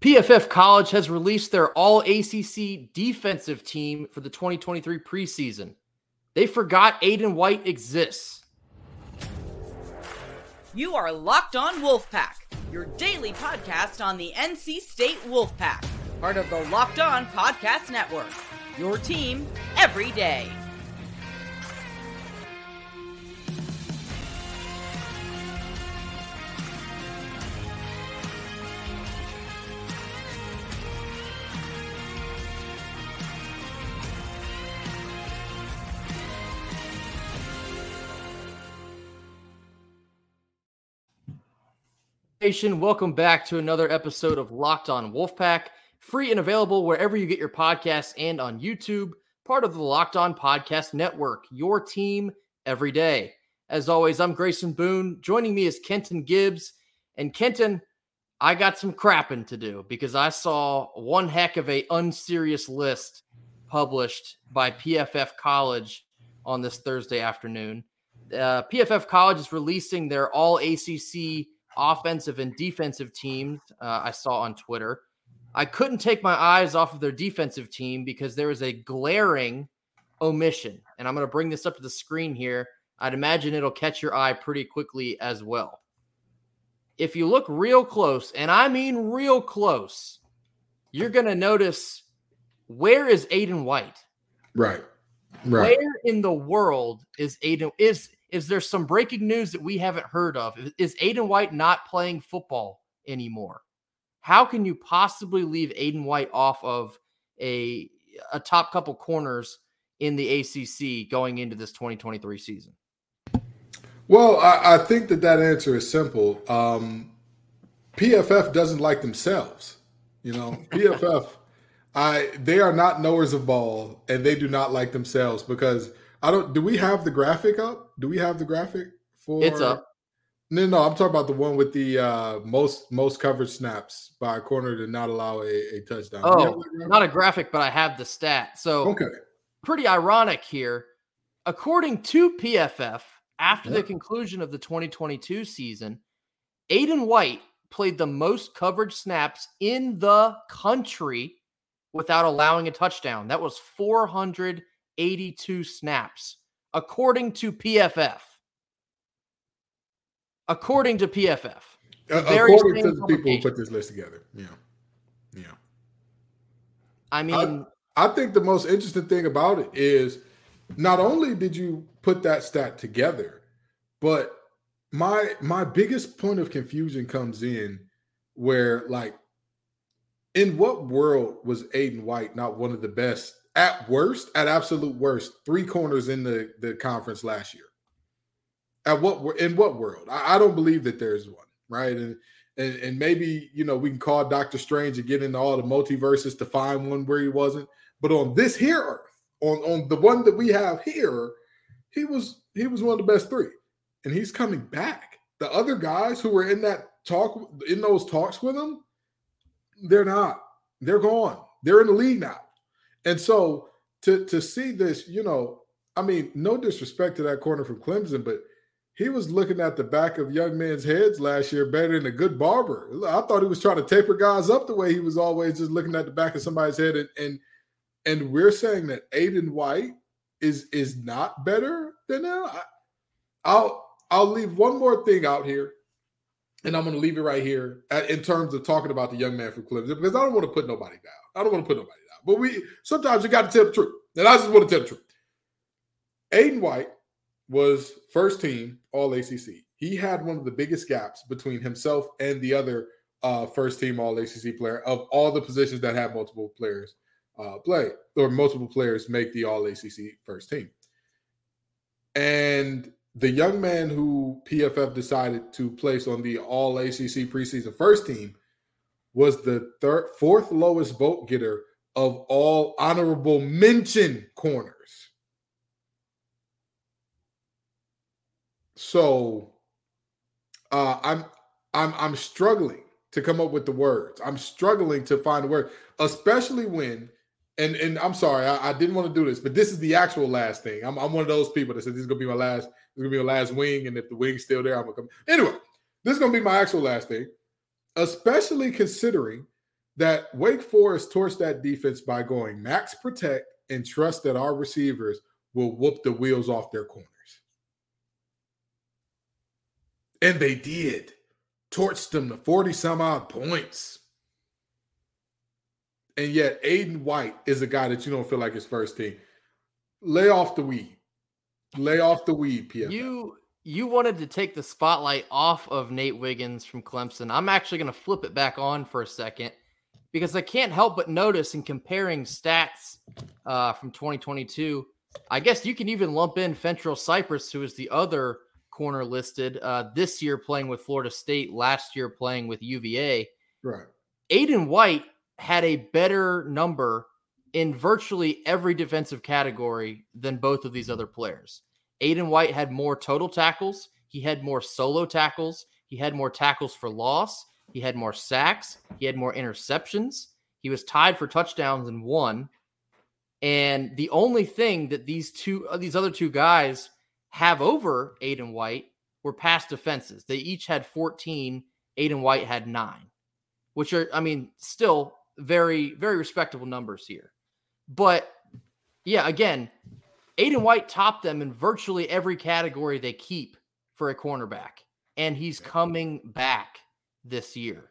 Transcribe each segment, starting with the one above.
PFF College has released their all ACC defensive team for the 2023 preseason. They forgot Aydan White exists. You are Locked On Wolfpack, your daily podcast on the NC State Wolfpack, part of the Locked On Podcast Network. Your team every day. Nation, welcome back to another episode of Locked On Wolfpack, free and available wherever you get your podcasts and on YouTube, part of the Locked On Podcast Network, your team every day. As always, I'm Grayson Boone. Joining me is Kenton Gibbs. And Kenton, I got some crapping to do because I saw one heck of a unserious list published by PFF College on this Thursday afternoon. Uh, PFF College is releasing their all ACC offensive and defensive teams uh, I saw on Twitter. I couldn't take my eyes off of their defensive team because there was a glaring omission. And I'm going to bring this up to the screen here. I'd imagine it'll catch your eye pretty quickly as well. If you look real close, and I mean real close, you're going to notice where is Aydan White? Right. Right. Where in the world is Aydan Is is there some breaking news that we haven't heard of? Is Aydan White not playing football anymore? How can you possibly leave Aydan White off of a a top couple corners in the ACC going into this 2023 season? Well, I, I think that that answer is simple. Um, PFF doesn't like themselves. You know, PFF, I they are not knowers of ball, and they do not like themselves because I don't. Do we have the graphic up? Do we have the graphic for? It's up. No, no, I'm talking about the one with the uh, most most coverage snaps by a corner to not allow a, a touchdown. Oh, not a graphic, but I have the stat. So okay, pretty ironic here. According to PFF, after the conclusion of the 2022 season, Aydan White played the most coverage snaps in the country without allowing a touchdown. That was 400 82 snaps, according to PFF. According to PFF. Uh, according to the people who put this list together. Yeah. Yeah. I mean, I, I think the most interesting thing about it is not only did you put that stat together, but my my biggest point of confusion comes in where like in what world was Aydan White not one of the best at worst, at absolute worst, three corners in the, the conference last year. At what in what world? I, I don't believe that there's one, right? And, and and maybe you know we can call Doctor Strange and get into all the multiverses to find one where he wasn't. But on this here earth, on on the one that we have here, he was he was one of the best three, and he's coming back. The other guys who were in that talk in those talks with him, they're not. They're gone. They're in the league now. And so to to see this, you know, I mean, no disrespect to that corner from Clemson, but he was looking at the back of young men's heads last year better than a good barber. I thought he was trying to taper guys up the way he was always just looking at the back of somebody's head. And and, and we're saying that Aydan White is is not better than him. I, I'll I'll leave one more thing out here, and I'm going to leave it right here at, in terms of talking about the young man from Clemson because I don't want to put nobody down. I don't want to put nobody but we sometimes you got to tell the truth. And I just want to tell the truth. Aydan White was first team All ACC. He had one of the biggest gaps between himself and the other uh, first team All ACC player of all the positions that have multiple players uh, play or multiple players make the All ACC first team. And the young man who PFF decided to place on the All ACC preseason first team was the third, fourth lowest vote getter of all honorable mention corners. So uh, I'm I'm I'm struggling to come up with the words. I'm struggling to find a word, especially when and and I'm sorry, I, I, didn't want to do this, but this is the actual last thing. I'm, I'm one of those people that said this is gonna be my last, this is gonna be my last wing, and if the wing's still there, I'm gonna come. Anyway, this is gonna be my actual last thing, especially considering that Wake Forest torched that defense by going max protect and trust that our receivers will whoop the wheels off their corners. And they did. Torched them to 40 some odd points. And yet, Aydan White is a guy that you don't feel like his first team. Lay off the weed. Lay off the weed, PFF. You you wanted to take the spotlight off of Nate Wiggins from Clemson. I'm actually going to flip it back on for a second because I can't help but notice in comparing stats uh, from 2022. I guess you can even lump in Fentrell Cypress, who is the other corner listed uh, this year playing with Florida State, last year playing with UVA. Right. Aydan White had a better number in virtually every defensive category than both of these other players. Aydan White had more total tackles, he had more solo tackles, he had more tackles for loss, he had more sacks, he had more interceptions. He was tied for touchdowns and one. And the only thing that these two uh, these other two guys have over Aydan White were pass defenses. They each had 14, Aydan White had 9, which are I mean, still very very respectable numbers here. But yeah, again, Aydan White topped them in virtually every category they keep for a cornerback, and he's coming back this year.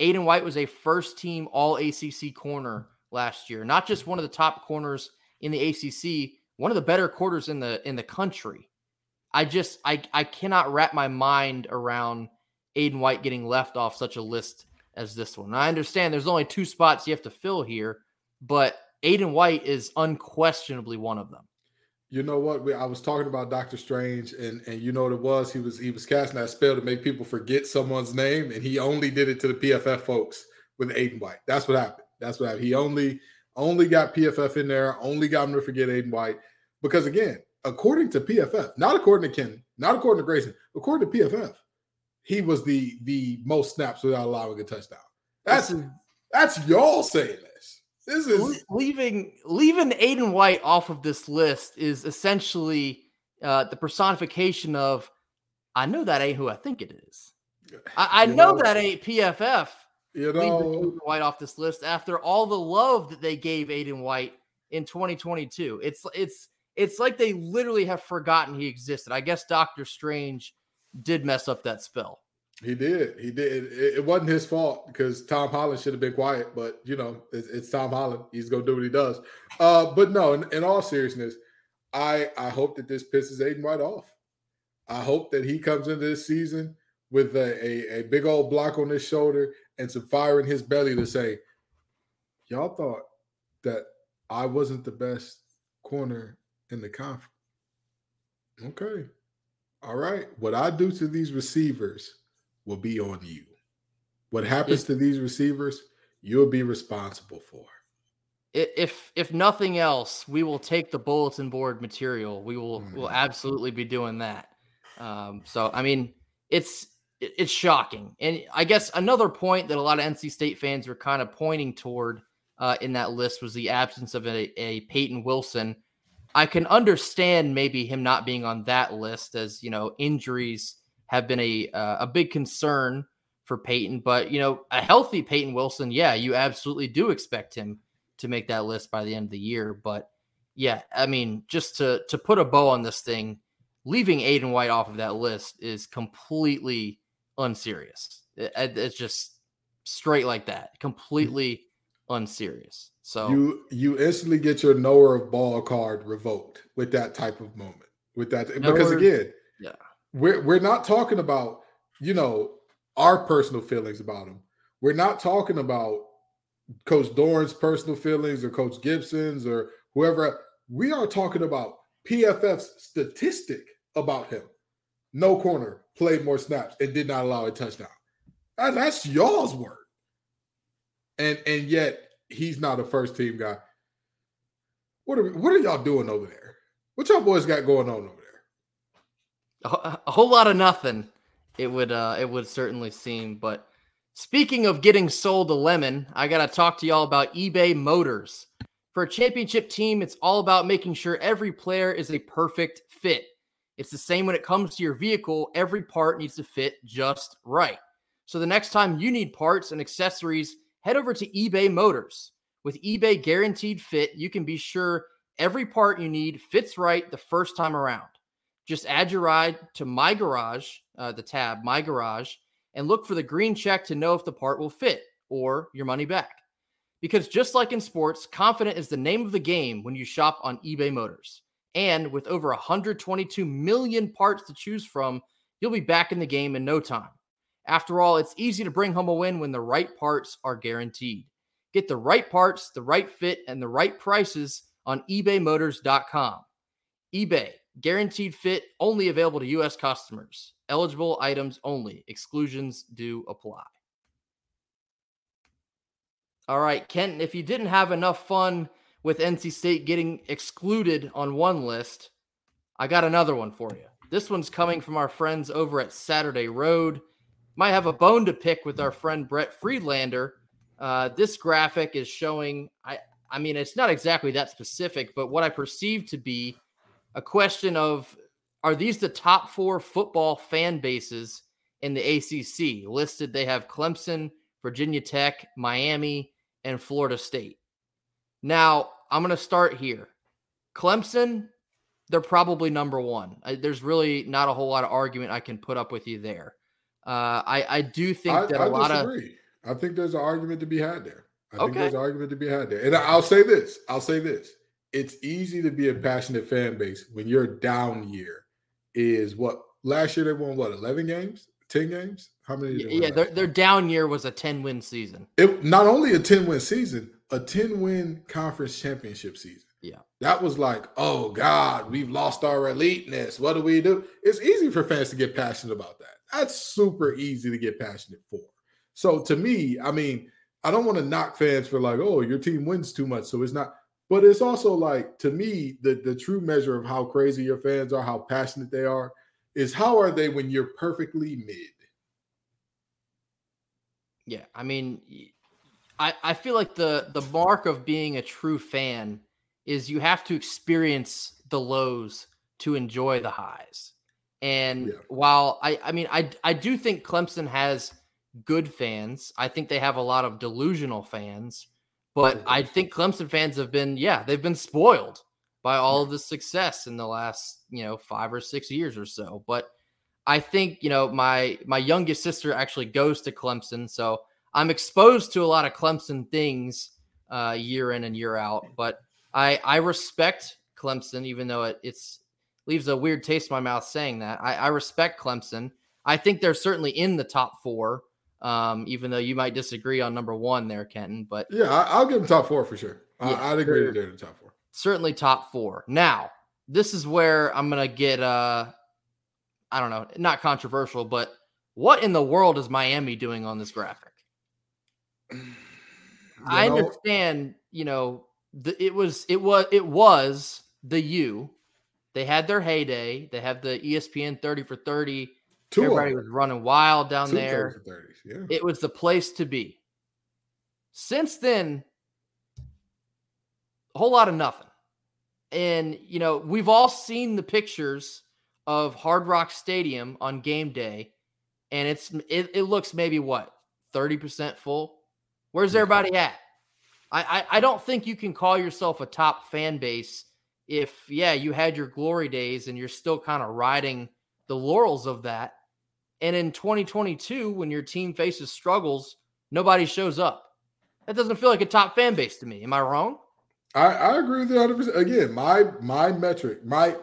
Aydan White was a first team all ACC corner last year, not just one of the top corners in the ACC, one of the better quarters in the in the country. I just I I cannot wrap my mind around Aydan White getting left off such a list as this one. I understand there's only two spots you have to fill here, but Aydan White is unquestionably one of them. You know what? I was talking about Doctor Strange, and and you know what it was. He was he was casting that spell to make people forget someone's name, and he only did it to the PFF folks with Aydan White. That's what happened. That's what happened. He only only got PFF in there, only got him to forget Aydan White, because again, according to PFF, not according to Ken, not according to Grayson, according to PFF, he was the the most snaps without allowing a touchdown. That's that's y'all saying this. This is leaving leaving Aydan White off of this list is essentially uh, the personification of I know that ain't who I think it is. I, I know, know, that ain't PFF. You know, White off this list after all the love that they gave Aydan White in 2022. It's it's it's like they literally have forgotten he existed. I guess Doctor Strange did mess up that spell. He did. He did. It, it, wasn't his fault because Tom Holland should have been quiet, but you know, it's, it's Tom Holland. He's gonna do what he does. Uh, but no, in, in, all seriousness, I I hope that this pisses Aydan White off. I hope that he comes into this season with a, a, a big old block on his shoulder and some fire in his belly to say, Y'all thought that I wasn't the best corner in the conference. Okay. All right. What I do to these receivers will be on you. What happens if, to these receivers, you'll be responsible for. If if nothing else, we will take the bulletin board material. We will mm. will mm-hmm. absolutely be doing that. Um, so I mean, it's it's shocking, and I guess another point that a lot of NC State fans were kind of pointing toward uh, in that list was the absence of a, a Peyton Wilson. I can understand maybe him not being on that list as you know injuries have been a uh, a big concern for Peyton. But you know, a healthy Peyton Wilson, yeah, you absolutely do expect him to make that list by the end of the year. But yeah, I mean, just to to put a bow on this thing, leaving Aydan White off of that list is completely unserious. It, it's just straight like that, completely unserious. So you you instantly get your knower of ball card revoked with that type of moment. With that, because again, we're we're not talking about you know our personal feelings about him. We're not talking about Coach Doeren's personal feelings or Coach Gibson's or whoever. We are talking about PFF's statistic about him. No corner played more snaps and did not allow a touchdown. that's y'all's word. And and yet he's not a first team guy. What are what are y'all doing over there? What y'all boys got going on over a, whole lot of nothing. It would uh, it would certainly seem. But speaking of getting sold a lemon, I gotta talk to y'all about eBay Motors. For a championship team, it's all about making sure every player is a perfect fit. It's the same when it comes to your vehicle. Every part needs to fit just right. So the next time you need parts and accessories head over to eBay Motors. With eBay Guaranteed Fit, you can be sure every part you need fits right the first time around. Just add your ride to My Garage, uh, the tab My Garage, and look for the green check to know if the part will fit or your money back. Because just like in sports, confident is the name of the game when you shop on eBay Motors. And with over 122 million parts to choose from, you'll be back in the game in no time. After all, it's easy to bring home a win when the right parts are guaranteed. Get the right parts, the right fit, and the right prices on ebaymotors.com. eBay, guaranteed fit, only available to U.S. customers. Eligible items only. Exclusions do apply. All right, Kenton, if you didn't have enough fun with NC State getting excluded on one list, I got another one for you. This one's coming from our friends over at Saturday Road. Might have a bone to pick with our friend Brett Friedlander. Uh, this graphic is showing, I, I mean, it's not exactly that specific, but what I perceive to be a question of are these the top four football fan bases in the ACC? Listed, they have Clemson, Virginia Tech, Miami, and Florida State. Now, I'm going to start here. Clemson, they're probably number one. There's really not a whole lot of argument I can put up with you there. Uh, I, I do think I, that a I lot disagree. of. I think there's an argument to be had there. I Okay. think there's an argument to be had there. And I'll say this. I'll say this. It's easy to be a passionate fan base when your down year is what last year they won what 11 games 10 games how many did they win Yeah, their, their down year was a 10 win season. it not only a 10 win season, a 10 win conference championship season. Yeah. That was like, oh God, we've lost our eliteness. What do we do? It's easy for fans to get passionate about that. That's super easy to get passionate for. So to me, I mean, I don't want to knock fans for like, oh, your team wins too much. So it's not, but it's also like to me, the, the true measure of how crazy your fans are, how passionate they are, is how are they when you're perfectly mid? Yeah, I mean, I I feel like the the mark of being a true fan is you have to experience the lows to enjoy the highs. And Yeah. while I I mean I I do think Clemson has good fans. I think they have a lot of delusional fans, but. I think Clemson fans have been yeah, they've been spoiled by all of the success in the last, you know, 5 or 6 years or so. But I think, you know, my my youngest sister actually goes to Clemson, so I'm exposed to a lot of Clemson things uh, year in and year out. But I I respect Clemson, even though it it's leaves a weird taste in my mouth saying that. I, I respect Clemson. I think they're certainly in the top four, um, even though you might disagree on number one there, Kenton. But Yeah, I, I'll give them top four for sure. Yeah, I, I'd agree they're- that they're in the top four. certainly top four. Now, this is where I'm gonna get uh I don't know, not controversial, but what in the world is Miami doing on this graphic? I You know, understand, you know, the, it was it was it was the U. They had their heyday. They have the ESPN 30 for 30. Two Everybody was running wild down there. 30 30s, Yeah. It was the place to be. Since then, a whole lot of nothing. And, you know, we've all seen the pictures of Hard Rock Stadium on game day, and it's it, it looks maybe what 30% full. Where's everybody at? I, I I don't think you can call yourself a top fan base if yeah, you had your glory days and you're still kind of riding the laurels of that. And in 2022, when your team faces struggles, nobody shows up. That doesn't feel like a top fan base to me. Am I wrong? I, I agree with you 100 percent Again, my my metric, my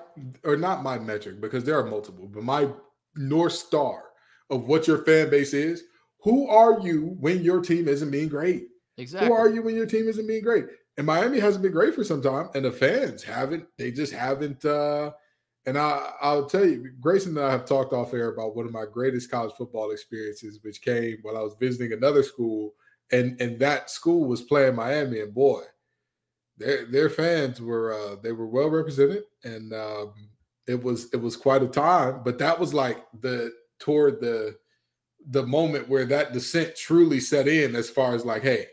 or not my metric because there are multiple, but my north star of what your fan base is. Who are you when your team isn't being great? Exactly. Who are you when your team isn't being great? And Miami hasn't been great for some time, and the fans haven't. They just haven't. uh And I, I'll tell you, Grayson and I have talked off air about one of my greatest college football experiences, which came while I was visiting another school, and and that school was playing Miami, and boy, their their fans were uh, they were well represented, and um, it was it was quite a time. But that was like the toward the the moment where that descent truly set in, as far as like, hey,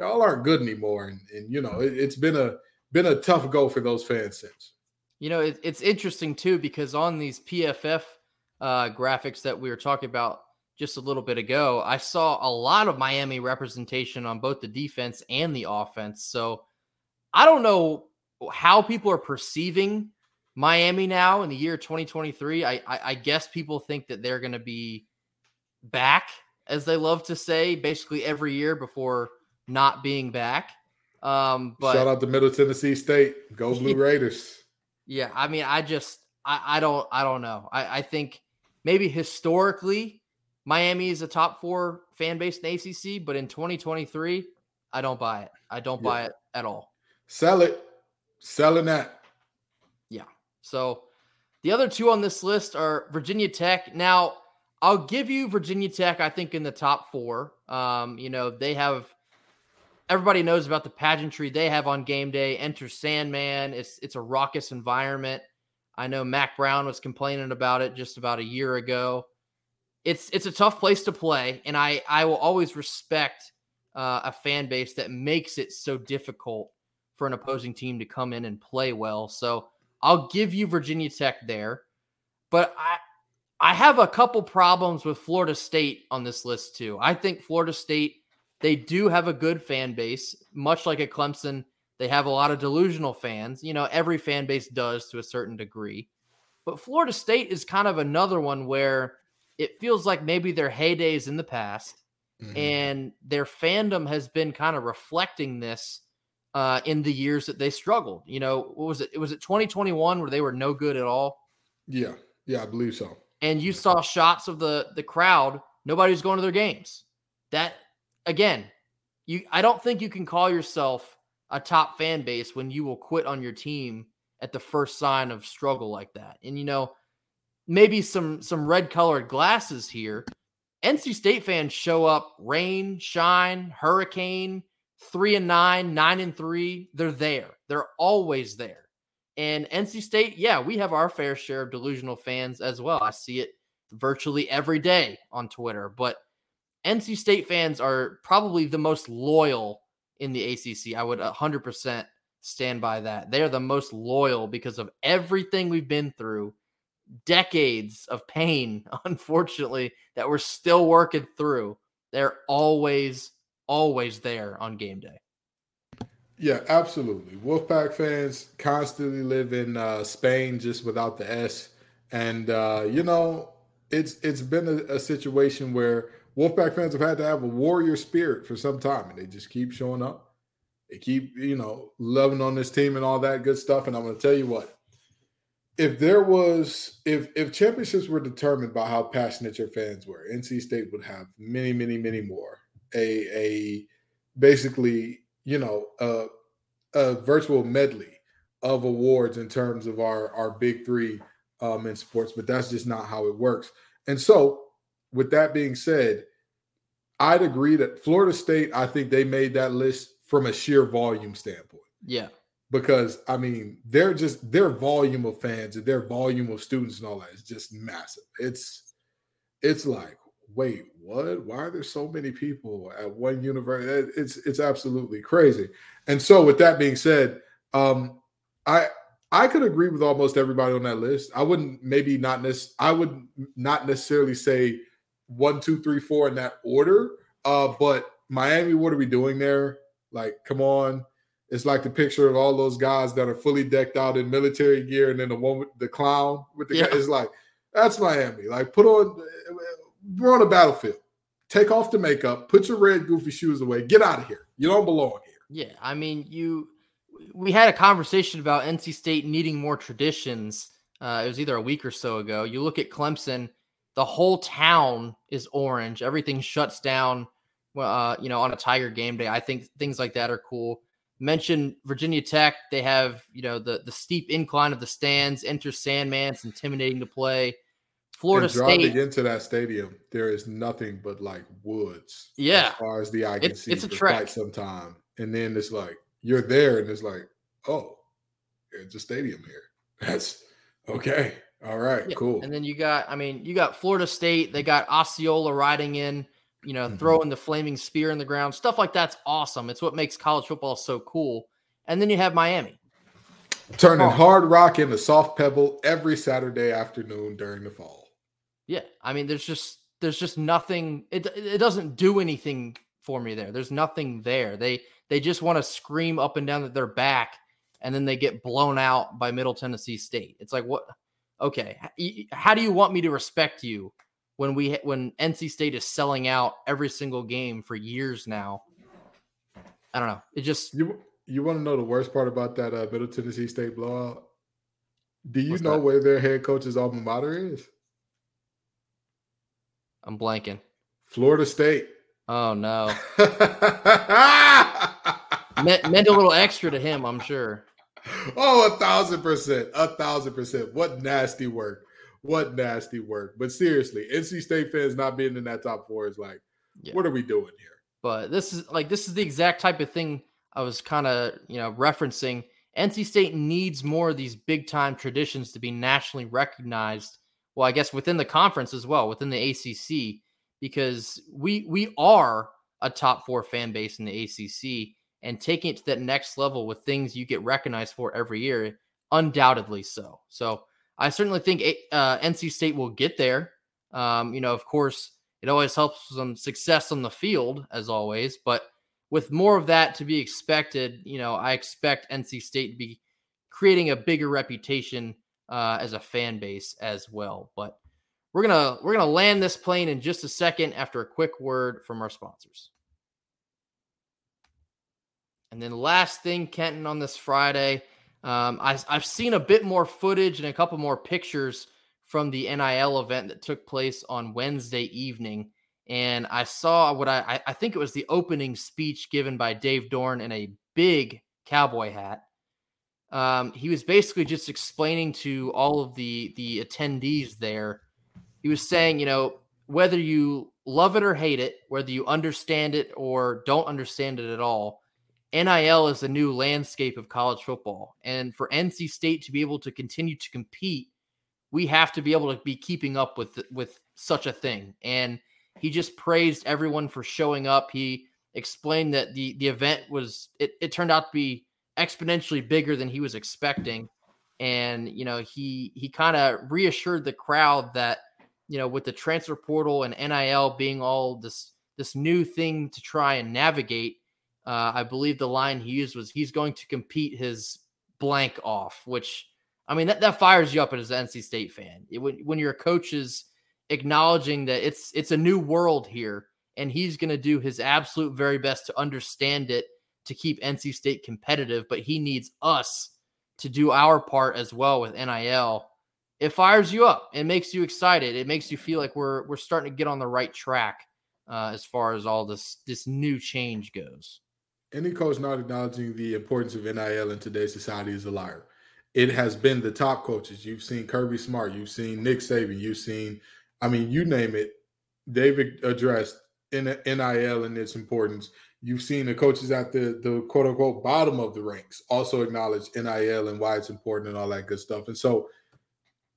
y'all aren't good anymore, and, and you know it, it's been a been a tough go for those fans since. You know, it, it's interesting too because on these PFF uh, graphics that we were talking about, just a little bit ago, I saw a lot of Miami representation on both the defense and the offense. So I don't know how people are perceiving Miami now in the year 2023. I, I, I guess people think that they're going to be back, as they love to say, basically every year before not being back. Um, but shout out to Middle Tennessee State, go Blue Raiders. Yeah, I mean, I just I, I don't I don't know. I, I think maybe historically Miami is a top four fan base in ACC, but in 2023, I don't buy it. I don't yeah. buy it at all. Sell it. Selling that. Yeah. So the other two on this list are Virginia Tech. Now, I'll give you Virginia Tech, I think, in the top four. Um, you know, they have everybody knows about the pageantry they have on game day. Enter Sandman. It's it's a raucous environment. I know Mack Brown was complaining about it just about a year ago. It's it's a tough place to play, and I I will always respect uh, a fan base that makes it so difficult for an opposing team to come in and play well. So I'll give you Virginia Tech there, but I I have a couple problems with Florida State on this list too. I think Florida State they do have a good fan base, much like a Clemson. They have a lot of delusional fans. You know, every fan base does to a certain degree. But Florida State is kind of another one where it feels like maybe their heydays in the past mm-hmm. and their fandom has been kind of reflecting this uh, in the years that they struggled. You know, what was it? It was it 2021 where they were no good at all. Yeah, yeah, I believe so. And you saw shots of the the crowd. Nobody was going to their games. That again, you I don't think you can call yourself a top fan base when you will quit on your team at the first sign of struggle like that. And you know, maybe some some red colored glasses here. NC State fans show up rain, shine, hurricane, 3 and 9, 9 and 3. They're there. They're always there. And NC State, yeah, we have our fair share of delusional fans as well. I see it virtually every day on Twitter, but NC State fans are probably the most loyal in the ACC. I would 100% stand by that. They are the most loyal because of everything we've been through, decades of pain, unfortunately, that we're still working through. They're always, always there on game day. Yeah, absolutely. Wolfpack fans constantly live in uh, Spain just without the S. And, uh, you know, it's it's been a, a situation where Wolfpack fans have had to have a warrior spirit for some time, and they just keep showing up. They keep, you know, loving on this team and all that good stuff. And I'm going to tell you what, if there was, if if championships were determined by how passionate your fans were, NC State would have many, many, many more. A a basically, you know, a, a virtual medley of awards in terms of our our big three um, in sports, but that's just not how it works. And so with that being said, I'd agree that Florida State, I think they made that list from a sheer volume standpoint. Yeah. Because I mean, they're just their volume of fans and their volume of students and all that is just massive. It's it's like, wait, what? Why are there so many people at one university? It's it's absolutely crazy. And so with that being said, um, I I could agree with almost everybody on that list. I wouldn't maybe not this I would not necessarily say one, two, three, four in that order. Uh, but Miami, what are we doing there? Like, come on. It's like the picture of all those guys that are fully decked out in military gear, and then the one with the clown with the yeah. guy is like, that's Miami. Like, put on, we're on a battlefield. Take off the makeup, put your red goofy shoes away, get out of here. You don't belong here. Yeah, I mean, you. We had a conversation about NC State needing more traditions. Uh, it was either a week or so ago. You look at Clemson the whole town is orange. Everything shuts down. Uh, you know, on a Tiger game day, I think things like that are cool. Mention Virginia Tech. They have you know the the steep incline of the stands. Enter Sandman. It's intimidating to play. Florida and driving State into that stadium, there is nothing but like woods. Yeah, as far as the eye can it's, see, it's a trek. quite some time. And then it's like you're there, and it's like, oh, it's a stadium here. That's okay. All right, yeah. cool. And then you got, I mean, you got Florida State. They got Osceola riding in, you know, mm-hmm. throwing the flaming spear in the ground. Stuff like that's awesome. It's what makes college football so cool. And then you have Miami. Turning oh. hard rock into soft pebble every Saturday afternoon during the fall. Yeah. I mean, there's just there's just nothing. It it doesn't do anything for me there. There's nothing there. They they just want to scream up and down that they're back, and then they get blown out by Middle Tennessee State. It's like what? Okay, how do you want me to respect you when we when NC State is selling out every single game for years now? I don't know. It just you you want to know the worst part about that uh, Middle Tennessee State blowout? Do you know that? where their head coach's alma mater is? I'm blanking. Florida State. Oh no. meant, meant a little extra to him, I'm sure. Oh, a thousand percent. A thousand percent. What nasty work. What nasty work. But seriously, NC State fans not being in that top four is like, yeah. what are we doing here? But this is like this is the exact type of thing I was kind of, you know, referencing. NC State needs more of these big time traditions to be nationally recognized. Well, I guess within the conference as well, within the ACC, because we we are a top four fan base in the ACC, and taking it to that next level with things you get recognized for every year, undoubtedly so. So I certainly think uh, NC State will get there. Um, you know, of course, it always helps some success on the field, as always, but with more of that to be expected, you know, I expect NC State to be creating a bigger reputation uh, as a fan base as well. But we're gonna we're gonna land this plane in just a second after a quick word from our sponsors. And then last thing, Kenton, on this Friday, um, I, I've seen a bit more footage and a couple more pictures from the NIL event that took place on Wednesday evening. And I saw what I, I think it was the opening speech given by Dave Doeren in a big cowboy hat. Um, he was basically just explaining to all of the the attendees there. He was saying, you know, whether you love it or hate it, whether you understand it or don't understand it at all, NIL is the new landscape of college football. And for NC State to be able to continue to compete, we have to be able to be keeping up with with such a thing. And he just praised everyone for showing up. He explained that the the event was it, it turned out to be exponentially bigger than he was expecting. And you know, he he kind of reassured the crowd that, you know, with the transfer portal and NIL being all this this new thing to try and navigate, uh, I believe the line he used was he's going to compete his blank off, which I mean that, that fires you up as an NC State fan. It, when when your coach is acknowledging that it's it's a new world here, and he's going to do his absolute very best to understand it to keep NC State competitive, but he needs us to do our part as well with NIL. It fires you up. It makes you excited. It makes you feel like we're we're starting to get on the right track uh, as far as all this this new change goes any coach not acknowledging the importance of NIL in today's society is a liar. It has been the top coaches. You've seen Kirby Smart, you've seen Nick Saban, you've seen, I mean, you name it. David addressed NIL and its importance. You've seen the coaches at the the quote unquote bottom of the ranks also acknowledge NIL and why it's important and all that good stuff. And so,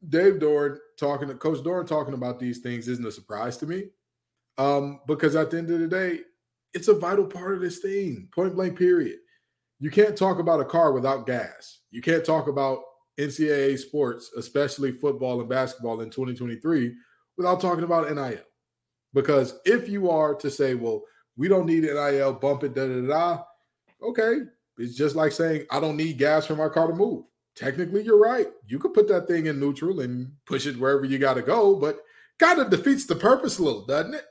Dave Doeren talking to Coach Doeren talking about these things isn't a surprise to me, um, because at the end of the day, it's a vital part of this thing, point blank, period. You can't talk about a car without gas. You can't talk about NCAA sports, especially football and basketball in 2023, without talking about NIL. Because if you are to say, well, we don't need NIL, bump it, da da da, okay. It's just like saying, I don't need gas for my car to move. Technically, you're right. You could put that thing in neutral and push it wherever you got to go, but kind of defeats the purpose a little, doesn't it?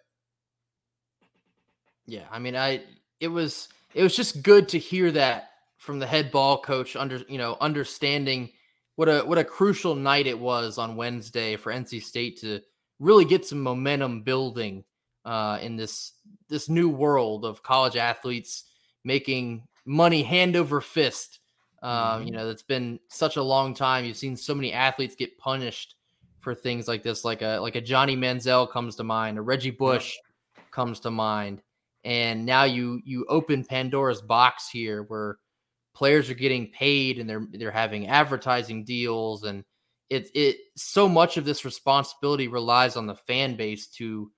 Yeah, I mean, I it was it was just good to hear that from the head ball coach under you know understanding what a what a crucial night it was on Wednesday for NC State to really get some momentum building uh, in this this new world of college athletes making money hand over fist. Um, you mm-hmm. know, that's been such a long time. You've seen so many athletes get punished for things like this, like a like a Johnny Manziel comes to mind, a Reggie Bush comes to mind and now you you open Pandora's box here where players are getting paid and they're they're having advertising deals and it it so much of this responsibility relies on the fan base to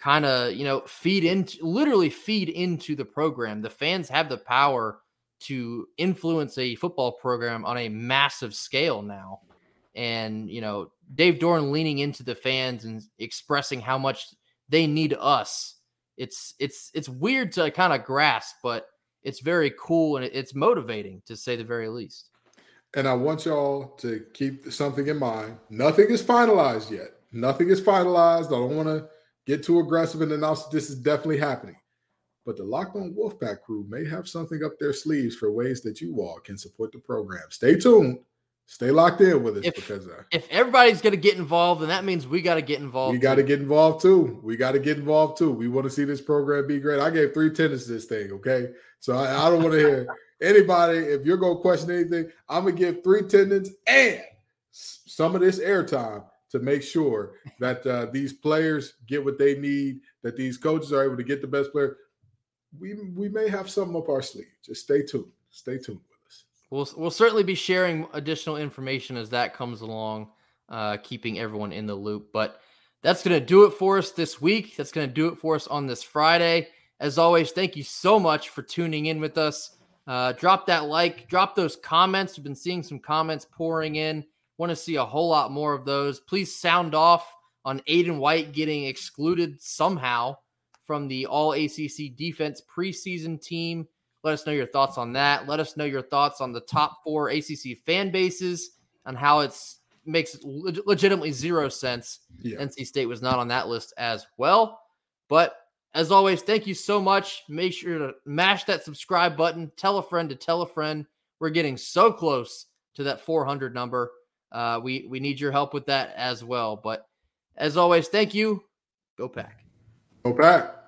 kind of you know feed into literally feed into the program the fans have the power to influence a football program on a massive scale now and you know Dave Doeren leaning into the fans and expressing how much they need us. It's it's it's weird to kind of grasp, but it's very cool and it's motivating to say the very least. And I want y'all to keep something in mind. Nothing is finalized yet. Nothing is finalized. I don't want to get too aggressive and announce that this is definitely happening. But the Locked On Wolfpack crew may have something up their sleeves for ways that you all can support the program. Stay tuned. Stay locked in with us if, because uh, if everybody's going to get involved, then that means we got to get involved. We got to get involved too. We got to get involved too. We want to see this program be great. I gave three tenants to this thing. Okay, so I, I don't want to hear anybody. If you're going to question anything, I'm gonna give three tenants and some of this airtime to make sure that uh, these players get what they need. That these coaches are able to get the best player. We we may have something up our sleeve. Just stay tuned. Stay tuned. We'll we'll certainly be sharing additional information as that comes along, uh, keeping everyone in the loop. But that's going to do it for us this week. That's going to do it for us on this Friday. As always, thank you so much for tuning in with us. Uh, drop that like, drop those comments. We've been seeing some comments pouring in. Want to see a whole lot more of those. Please sound off on Aydan White getting excluded somehow from the All ACC defense preseason team. Let us know your thoughts on that. Let us know your thoughts on the top four ACC fan bases and how it's makes legitimately zero sense. Yeah. NC State was not on that list as well. But as always, thank you so much. Make sure to mash that subscribe button. Tell a friend to tell a friend. We're getting so close to that 400 number. Uh, we we need your help with that as well. But as always, thank you. Go pack. Go pack.